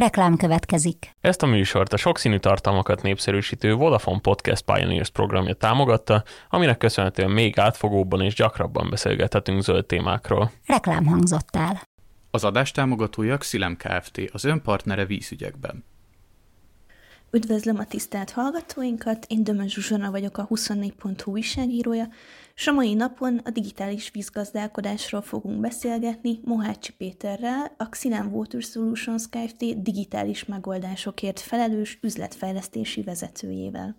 Reklám következik. Ezt a műsort a sokszínű tartalmakat népszerűsítő Vodafone Podcast Pioneers programja támogatta, aminek köszönhetően még átfogóbban és gyakrabban beszélgethetünk zöld témákról. Reklám hangzott el. Az adás támogatója Xilem Kft. az önpartnere vízügyekben. Üdvözlöm a tisztelt hallgatóinkat, én Dömön Zsuzsana vagyok a 24.hu újságírója, és a mai napon a digitális vízgazdálkodásról fogunk beszélgetni Mohácsi Péterrel, a Xilem Water Solutions Kft. digitális megoldásokért felelős üzletfejlesztési vezetőjével.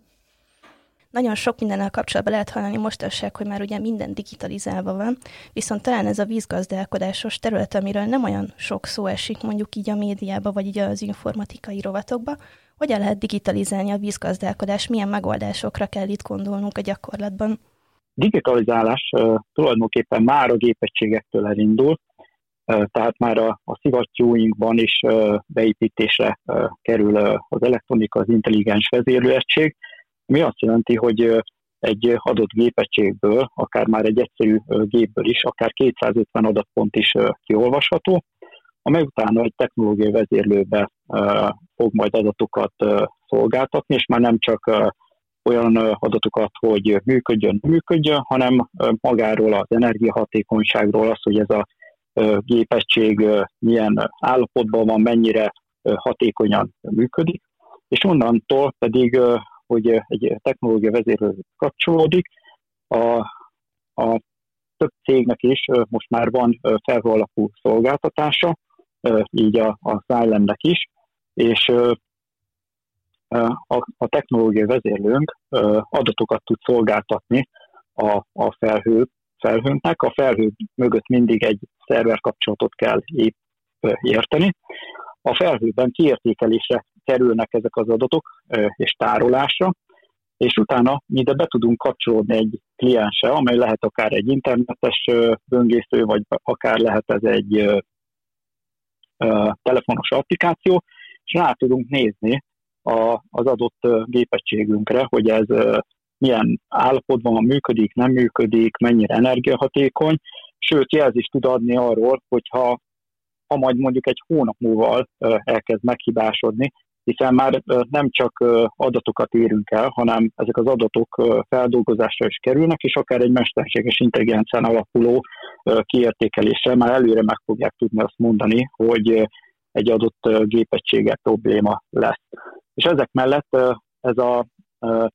Nagyon sok mindennel kapcsolatban lehet hallani mostanság, hogy már ugye minden digitalizálva van, viszont talán ez a vízgazdálkodásos terület, amiről nem olyan sok szó esik mondjuk így a médiába, vagy így az informatikai rovatokba, hogyan lehet digitalizálni a vízgazdálkodás, milyen megoldásokra kell itt gondolnunk a gyakorlatban? Digitalizálás tulajdonképpen már a gépegységektől elindul, tehát már a, a szivattyúinkban is beépítésre kerül az elektronika, az intelligens vezérlőegység, mi azt jelenti, hogy egy adott gépegységből, akár már egy egyszerű gépből is, akár 250 adatpont is kiolvasható, amely utána egy technológiai vezérlőbe fog majd adatokat szolgáltatni, és már nem csak olyan adatokat, hogy működjön, működjön, hanem magáról az energiahatékonyságról, az, hogy ez a gépesség milyen állapotban van, mennyire hatékonyan működik, és onnantól pedig, hogy egy technológia vezérlő kapcsolódik, a, a több cégnek is most már van felhő alapú szolgáltatása, így a, a Silent-nek is, és a, a technológiai vezérlőnk adatokat tud szolgáltatni a, a felhő, felhőnknek. A felhő mögött mindig egy szerver kapcsolatot kell érteni. A felhőben kiértékelésre kerülnek ezek az adatok és tárolásra, és utána ide be tudunk kapcsolódni egy kliense, amely lehet akár egy internetes böngésző, vagy akár lehet ez egy telefonos applikáció, és rá tudunk nézni a, az adott gépegységünkre, hogy ez milyen állapotban működik, nem működik, mennyire energiahatékony, sőt jelzést tud adni arról, hogyha ha majd mondjuk egy hónap múlva elkezd meghibásodni, hiszen már nem csak adatokat érünk el, hanem ezek az adatok feldolgozásra is kerülnek, és akár egy mesterséges intelligencián alapuló kiértékelésre már előre meg fogják tudni azt mondani, hogy egy adott gépegysége probléma lesz. És ezek mellett ez a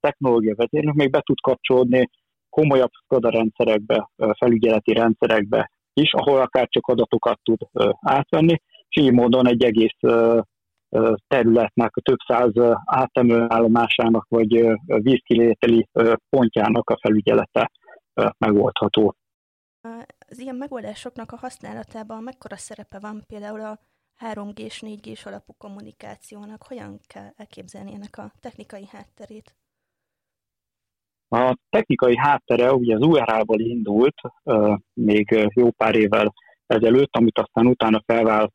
technológia vezérnök még be tud kapcsolódni komolyabb SCADA rendszerekbe, felügyeleti rendszerekbe is, ahol akár csak adatokat tud átvenni, és így módon egy egész területnek, a több száz átemőállomásának vagy vízkilételi pontjának a felügyelete megoldható. Az ilyen megoldásoknak a használatában mekkora szerepe van például a 3G és 4G alapú kommunikációnak? Hogyan kell elképzelni ennek a technikai hátterét? A technikai háttere ugye az URL-ból indult még jó pár évvel ezelőtt, amit aztán utána felvált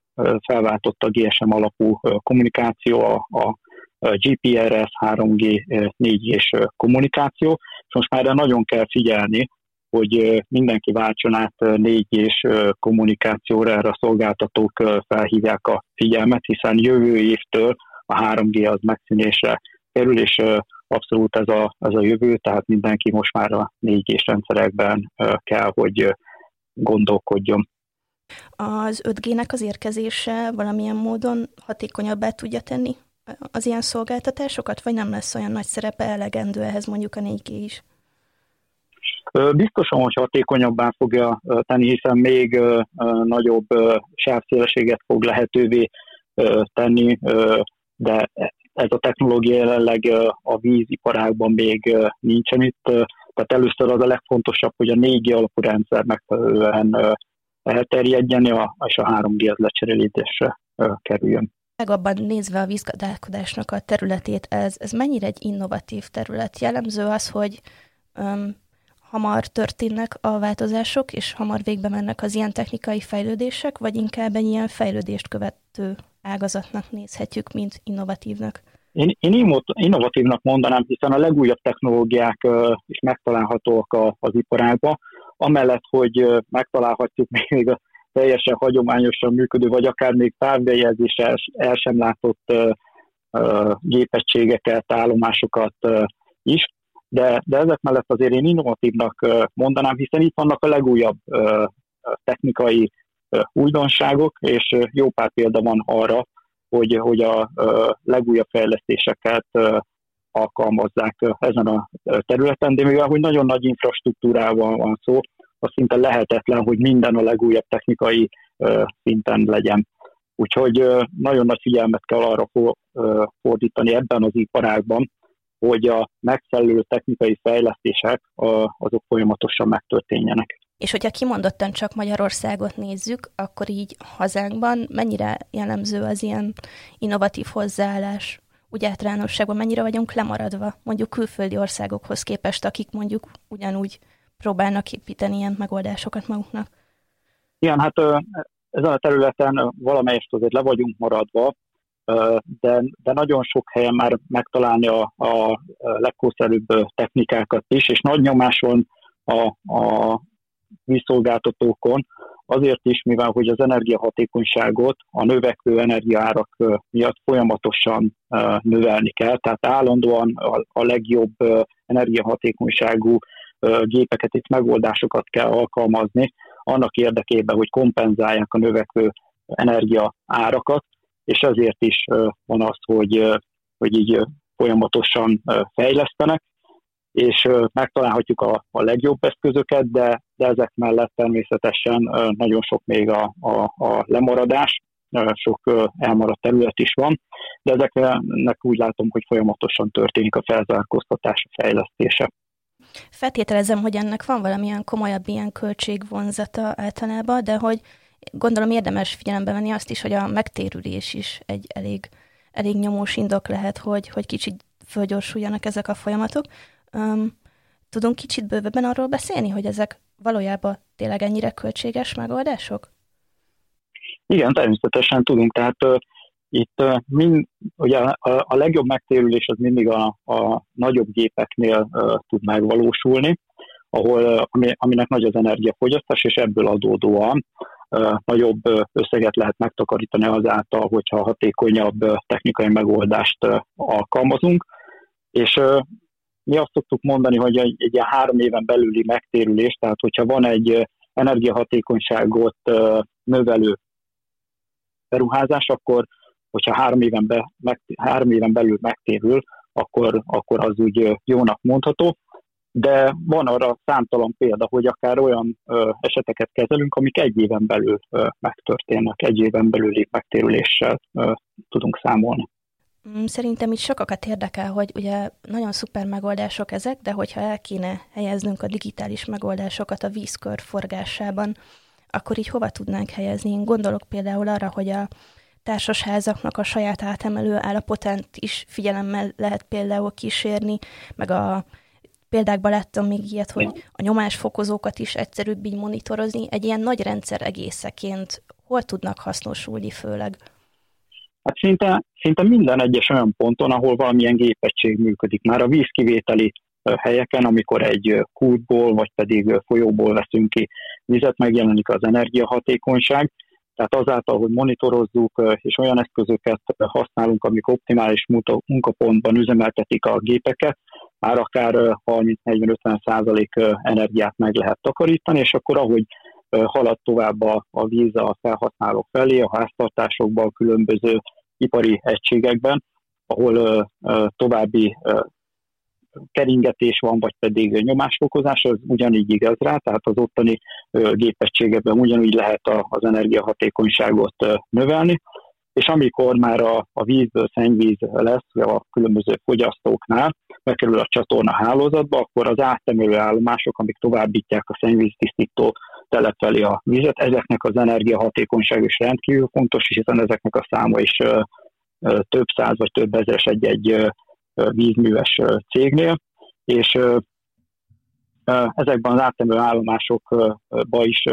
felváltott a GSM alapú kommunikáció, a, a GPRS, 3G, 4G kommunikáció, és most már erre nagyon kell figyelni, hogy mindenki váltson át 4G kommunikációra, erre a szolgáltatók felhívják a figyelmet, hiszen jövő évtől a 3G az megszűnésre kerül, és abszolút ez a, ez a jövő, tehát mindenki most már a 4G rendszerekben kell, hogy gondolkodjon. Az 5G-nek az érkezése valamilyen módon hatékonyabbá tudja tenni az ilyen szolgáltatásokat, vagy nem lesz olyan nagy szerepe elegendő ehhez mondjuk a 4G is? Biztosan, hogy hatékonyabbá fogja tenni, hiszen még nagyobb sávszélességet fog lehetővé tenni, de ez a technológia jelenleg a víziparágban még nincsen itt. Tehát először az a legfontosabb, hogy a 4G alapú rendszer megfelelően elterjedjen, és a 3G az lecserélítésre kerüljön. Legabban nézve a vízgazdálkodásnak a területét, ez, ez mennyire egy innovatív terület? Jellemző az, hogy hamar történnek a változások, és hamar végbe mennek az ilyen technikai fejlődések, vagy inkább egy ilyen fejlődést követő ágazatnak nézhetjük, mint innovatívnak? Én, én innovatívnak mondanám, hiszen a legújabb technológiák is megtalálhatóak az iparágban, amellett, hogy megtalálhatjuk még teljesen hagyományosan működő, vagy akár még távbejegyzéssel el sem látott gépegységeket, állomásokat is, de, de ezek mellett azért én innovatívnak mondanám, hiszen itt vannak a legújabb technikai újdonságok, és jó pár példa van arra, hogy, hogy a legújabb fejlesztéseket alkalmazzák ezen a területen, de mivel hogy nagyon nagy infrastruktúrával van szó, az szinte lehetetlen, hogy minden a legújabb technikai szinten legyen. Úgyhogy nagyon nagy figyelmet kell arra fordítani ebben az iparágban, hogy a megfelelő technikai fejlesztések azok folyamatosan megtörténjenek. És hogyha kimondottan csak Magyarországot nézzük, akkor így hazánkban mennyire jellemző az ilyen innovatív hozzáállás? Úgy általánosságban mennyire vagyunk lemaradva mondjuk külföldi országokhoz képest, akik mondjuk ugyanúgy próbálnak építeni ilyen megoldásokat maguknak? Igen, hát ezen a területen valamelyest azért le vagyunk maradva, de, de nagyon sok helyen már megtalálni a, a legkorszerűbb technikákat is, és nagy nyomás van a, a vízszolgáltatókon, azért is, mivel hogy az energiahatékonyságot a növekvő energiaárak miatt folyamatosan növelni kell, tehát állandóan a, legjobb energiahatékonyságú gépeket és megoldásokat kell alkalmazni, annak érdekében, hogy kompenzálják a növekvő energia árakat, és ezért is van az, hogy, hogy így folyamatosan fejlesztenek, és megtalálhatjuk a, a legjobb eszközöket, de, de ezek mellett természetesen nagyon sok még a, a, a lemaradás, sok elmaradt terület is van, de ezeknek úgy látom, hogy folyamatosan történik a felzárkóztatás, a fejlesztése. Feltételezem, hogy ennek van valamilyen komolyabb ilyen költségvonzata általában, de hogy gondolom érdemes figyelembe venni azt is, hogy a megtérülés is egy elég, elég nyomós indok lehet, hogy, hogy kicsit fölgyorsuljanak ezek a folyamatok. Um, tudunk kicsit bővebben arról beszélni, hogy ezek valójában tényleg ennyire költséges megoldások? Igen, természetesen tudunk. Tehát uh, itt uh, mind, ugye a, a legjobb megtérülés az mindig a, a nagyobb gépeknél uh, tud megvalósulni, ahol, ami, aminek nagy az energiafogyasztás, és ebből adódóan nagyobb összeget lehet megtakarítani azáltal, hogyha hatékonyabb technikai megoldást alkalmazunk. És mi azt szoktuk mondani, hogy egy, egy ilyen három éven belüli megtérülés, tehát hogyha van egy energiahatékonyságot növelő beruházás, akkor hogyha három éven, be, meg, három éven belül megtérül, akkor, akkor az úgy jónak mondható. De van arra számtalan példa, hogy akár olyan ö, eseteket kezelünk, amik egy éven belül ö, megtörténnek, egy éven belüli megtérüléssel ö, tudunk számolni. Mm, szerintem itt sokakat érdekel, hogy ugye nagyon szuper megoldások ezek, de hogyha el kéne helyeznünk a digitális megoldásokat a vízkör forgásában, akkor így hova tudnánk helyezni? Én gondolok például arra, hogy a társasházaknak a saját átemelő állapotát is figyelemmel lehet például kísérni, meg a példákban láttam még ilyet, hogy a nyomásfokozókat is egyszerűbb így monitorozni. Egy ilyen nagy rendszer egészeként hol tudnak hasznosulni főleg? Hát szinte, szinte minden egyes olyan ponton, ahol valamilyen gépegység működik. Már a vízkivételi helyeken, amikor egy kútból vagy pedig folyóból veszünk ki vizet, megjelenik az energiahatékonyság. Tehát azáltal, hogy monitorozzuk és olyan eszközöket használunk, amik optimális munkapontban üzemeltetik a gépeket, már akár 30-40-50 százalék energiát meg lehet takarítani, és akkor ahogy halad tovább a, víz a felhasználók felé, a háztartásokban, a különböző ipari egységekben, ahol további ö, keringetés van, vagy pedig nyomásfokozás, az ugyanígy igaz rá, tehát az ottani gépegységekben ugyanúgy lehet a, az energiahatékonyságot növelni, és amikor már a, a vízből szennyvíz lesz a különböző fogyasztóknál, bekerül a csatorna hálózatba, akkor az áttemelő állomások, amik továbbítják a szennyvíztisztító telep felé a vizet, ezeknek az energiahatékonyság is rendkívül fontos, hiszen ezeknek a száma is több száz vagy több ezeres egy-egy vízműves cégnél, és ezekben az áttemelő állomásokban is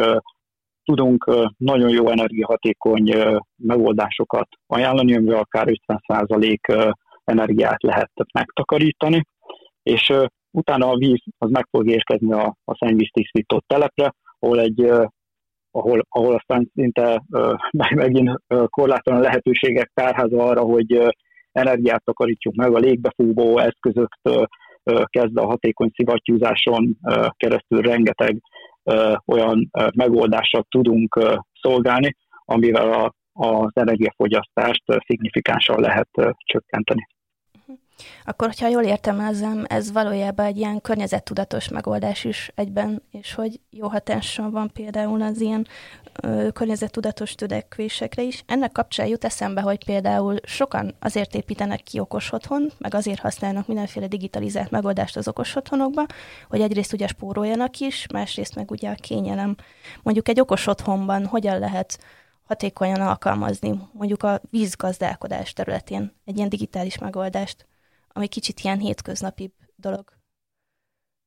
tudunk nagyon jó energiahatékony megoldásokat ajánlani, amivel akár 50% energiát lehet megtakarítani, és utána a víz az meg fog érkezni a, a szennyvíztisztított telepre, ahol egy ahol, ahol aztán szinte megint korlátlan lehetőségek tárháza arra, hogy energiát takarítsuk meg a légbefúvó eszközöktől, kezdve a hatékony szivattyúzáson keresztül rengeteg olyan megoldással tudunk szolgálni, amivel a, az energiafogyasztást szignifikánsan lehet csökkenteni. Akkor, hogyha jól értelmezem, ez valójában egy ilyen környezettudatos megoldás is egyben, és hogy jó hatással van például az ilyen ö, környezettudatos törekvésekre is. Ennek kapcsán jut eszembe, hogy például sokan azért építenek ki okos otthon, meg azért használnak mindenféle digitalizált megoldást az okos otthonokba, hogy egyrészt ugye spóroljanak is, másrészt meg ugye a kényelem. Mondjuk egy okos otthonban hogyan lehet hatékonyan alkalmazni mondjuk a vízgazdálkodás területén egy ilyen digitális megoldást? Ami kicsit ilyen hétköznapi dolog.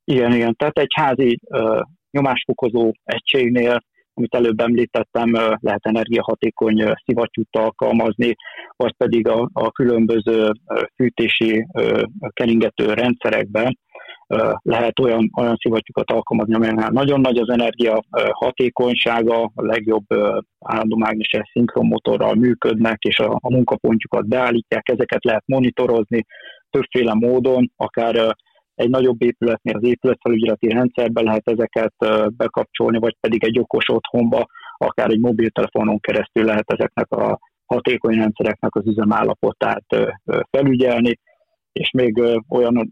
Igen, igen. Tehát egy házi uh, nyomásfokozó egységnél, amit előbb említettem, uh, lehet energiahatékony szivattyút alkalmazni, vagy pedig a, a különböző fűtési uh, keringető rendszerekben uh, lehet olyan, olyan szivattyúkat alkalmazni, amelynek nagyon nagy az energia uh, hatékonysága, a legjobb uh, állandó mágneses szinkronmotorral működnek, és a, a munkapontjukat beállítják, ezeket lehet monitorozni, többféle módon, akár egy nagyobb épületnél az épületfelügyeleti rendszerbe lehet ezeket bekapcsolni, vagy pedig egy okos otthonba, akár egy mobiltelefonon keresztül lehet ezeknek a hatékony rendszereknek az üzemállapotát felügyelni, és még olyan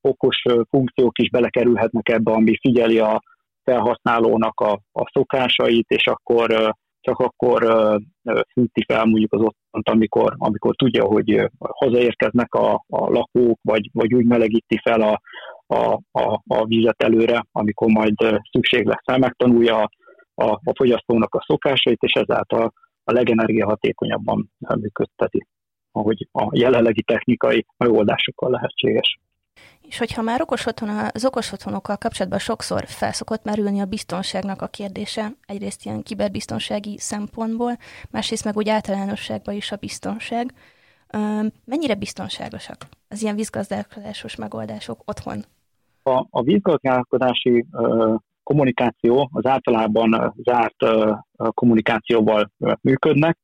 okos funkciók is belekerülhetnek ebbe, ami figyeli a felhasználónak a, a szokásait, és akkor csak akkor fűti fel mondjuk az otthont, amikor, amikor tudja, hogy hazaérkeznek a, a lakók, vagy, vagy úgy melegíti fel a, a, a, a vizet előre, amikor majd szükség lesz rá, megtanulja a, a, a fogyasztónak a szokásait, és ezáltal a legenergiahatékonyabban működteti, ahogy a jelenlegi technikai megoldásokkal lehetséges. És hogyha már okos otthon, az okos otthonokkal kapcsolatban sokszor felszokott merülni a biztonságnak a kérdése, egyrészt ilyen kiberbiztonsági szempontból, másrészt meg úgy általánosságban is a biztonság. Mennyire biztonságosak az ilyen vízgazdálkodásos megoldások otthon? A, a vízgazdálkodási kommunikáció az általában zárt kommunikációval működnek,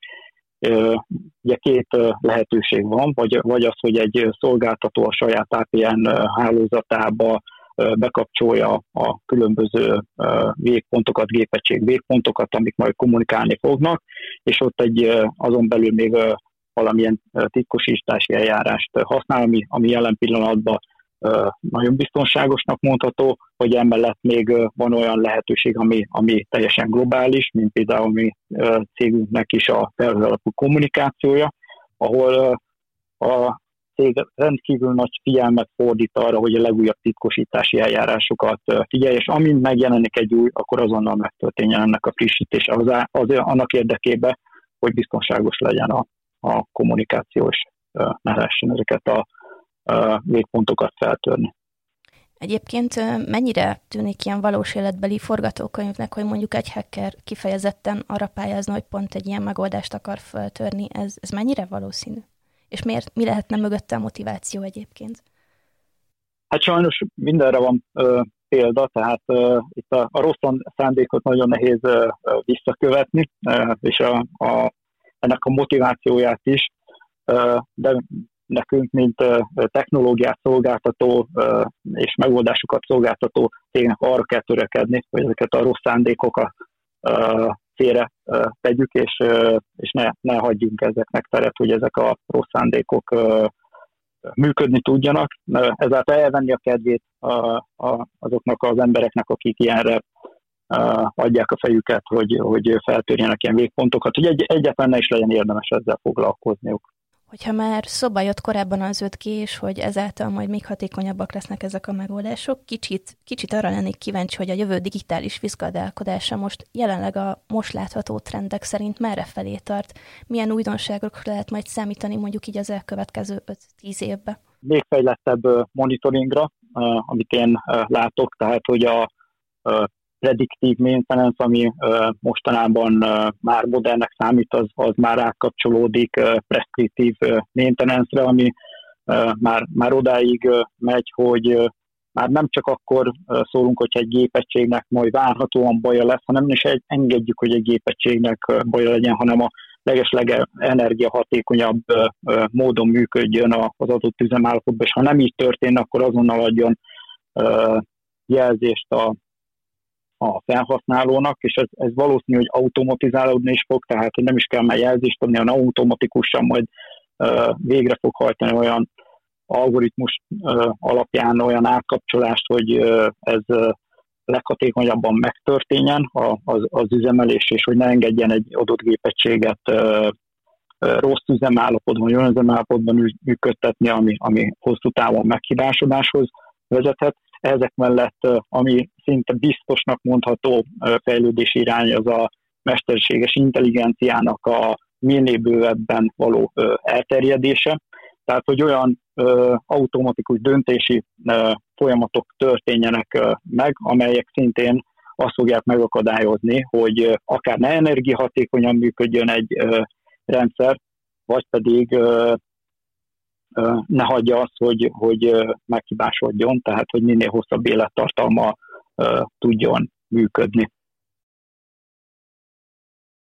Ugye két lehetőség van, vagy, vagy az, hogy egy szolgáltató a saját APN hálózatába bekapcsolja a különböző végpontokat, gépegység végpontokat, amik majd kommunikálni fognak, és ott egy azon belül még valamilyen titkosítási eljárást használ, ami, ami jelen pillanatban nagyon biztonságosnak mondható, hogy emellett még van olyan lehetőség, ami, ami teljesen globális, mint például mi cégünknek is a felhőalapú kommunikációja, ahol a cég rendkívül nagy figyelmet fordít arra, hogy a legújabb titkosítási eljárásokat figyelj, és amint megjelenik egy új, akkor azonnal megtörténjen ennek a frissítése az, az annak érdekében, hogy biztonságos legyen a, a kommunikáció, és ne lehessen ezeket a végpontokat feltörni. Egyébként mennyire tűnik ilyen valós életbeli forgatókönyvnek, hogy mondjuk egy hacker kifejezetten arra pályázna, hogy pont egy ilyen megoldást akar feltörni? Ez, ez mennyire valószínű? És miért, mi lehetne mögötte a motiváció egyébként? Hát sajnos mindenre van ö, példa, tehát ö, itt a, a rossz szándékot nagyon nehéz ö, visszakövetni, ö, és a, a, ennek a motivációját is, ö, de nekünk, mint technológiát szolgáltató és megoldásokat szolgáltató cégnek arra kell törekedni, hogy ezeket a rossz szándékokat félre tegyük, és, és ne, ne hagyjunk ezeknek teret, hogy ezek a rossz szándékok működni tudjanak. Ezáltal elvenni a kedvét azoknak az embereknek, akik ilyenre adják a fejüket, hogy, hogy feltörjenek ilyen végpontokat, hogy egy, egyáltalán ne is legyen érdemes ezzel foglalkozniuk hogyha már szoba jött korábban az 5G, és hogy ezáltal majd még hatékonyabbak lesznek ezek a megoldások, kicsit, kicsit arra lennék kíváncsi, hogy a jövő digitális vízgazdálkodása most jelenleg a most látható trendek szerint merre felé tart, milyen újdonságokra lehet majd számítani mondjuk így az elkövetkező 5-10 évben? Még fejlettebb monitoringra, amit én látok, tehát hogy a prediktív maintenance, ami mostanában már modernnek számít, az, az már átkapcsolódik preskriptív maintenance-re, ami már, már odáig megy, hogy már nem csak akkor szólunk, hogy egy gépegységnek majd várhatóan baja lesz, hanem is engedjük, hogy egy gépegységnek baja legyen, hanem a legesleg energiahatékonyabb módon működjön az adott üzemállapotban, és ha nem így történne, akkor azonnal adjon jelzést a, a felhasználónak, és ez, ez valószínű, hogy automatizálódni is fog, tehát nem is kell már jelzést adni, hanem automatikusan majd végre fog hajtani olyan algoritmus alapján olyan átkapcsolást, hogy ez leghatékonyabban megtörténjen az, az üzemelés, és hogy ne engedjen egy adott gépegységet rossz üzemállapotban, vagy olyan üzemállapotban működtetni, ami, ami hosszú távon meghibásodáshoz vezethet. Ezek mellett, ami szinte biztosnak mondható fejlődési irány, az a mesterséges intelligenciának a minél bővebben való elterjedése. Tehát, hogy olyan ö, automatikus döntési ö, folyamatok történjenek ö, meg, amelyek szintén azt fogják megakadályozni, hogy ö, akár ne energiahatékonyan működjön egy ö, rendszer, vagy pedig ö, ne hagyja azt, hogy, hogy meghibásodjon, tehát hogy minél hosszabb élettartalma tudjon működni.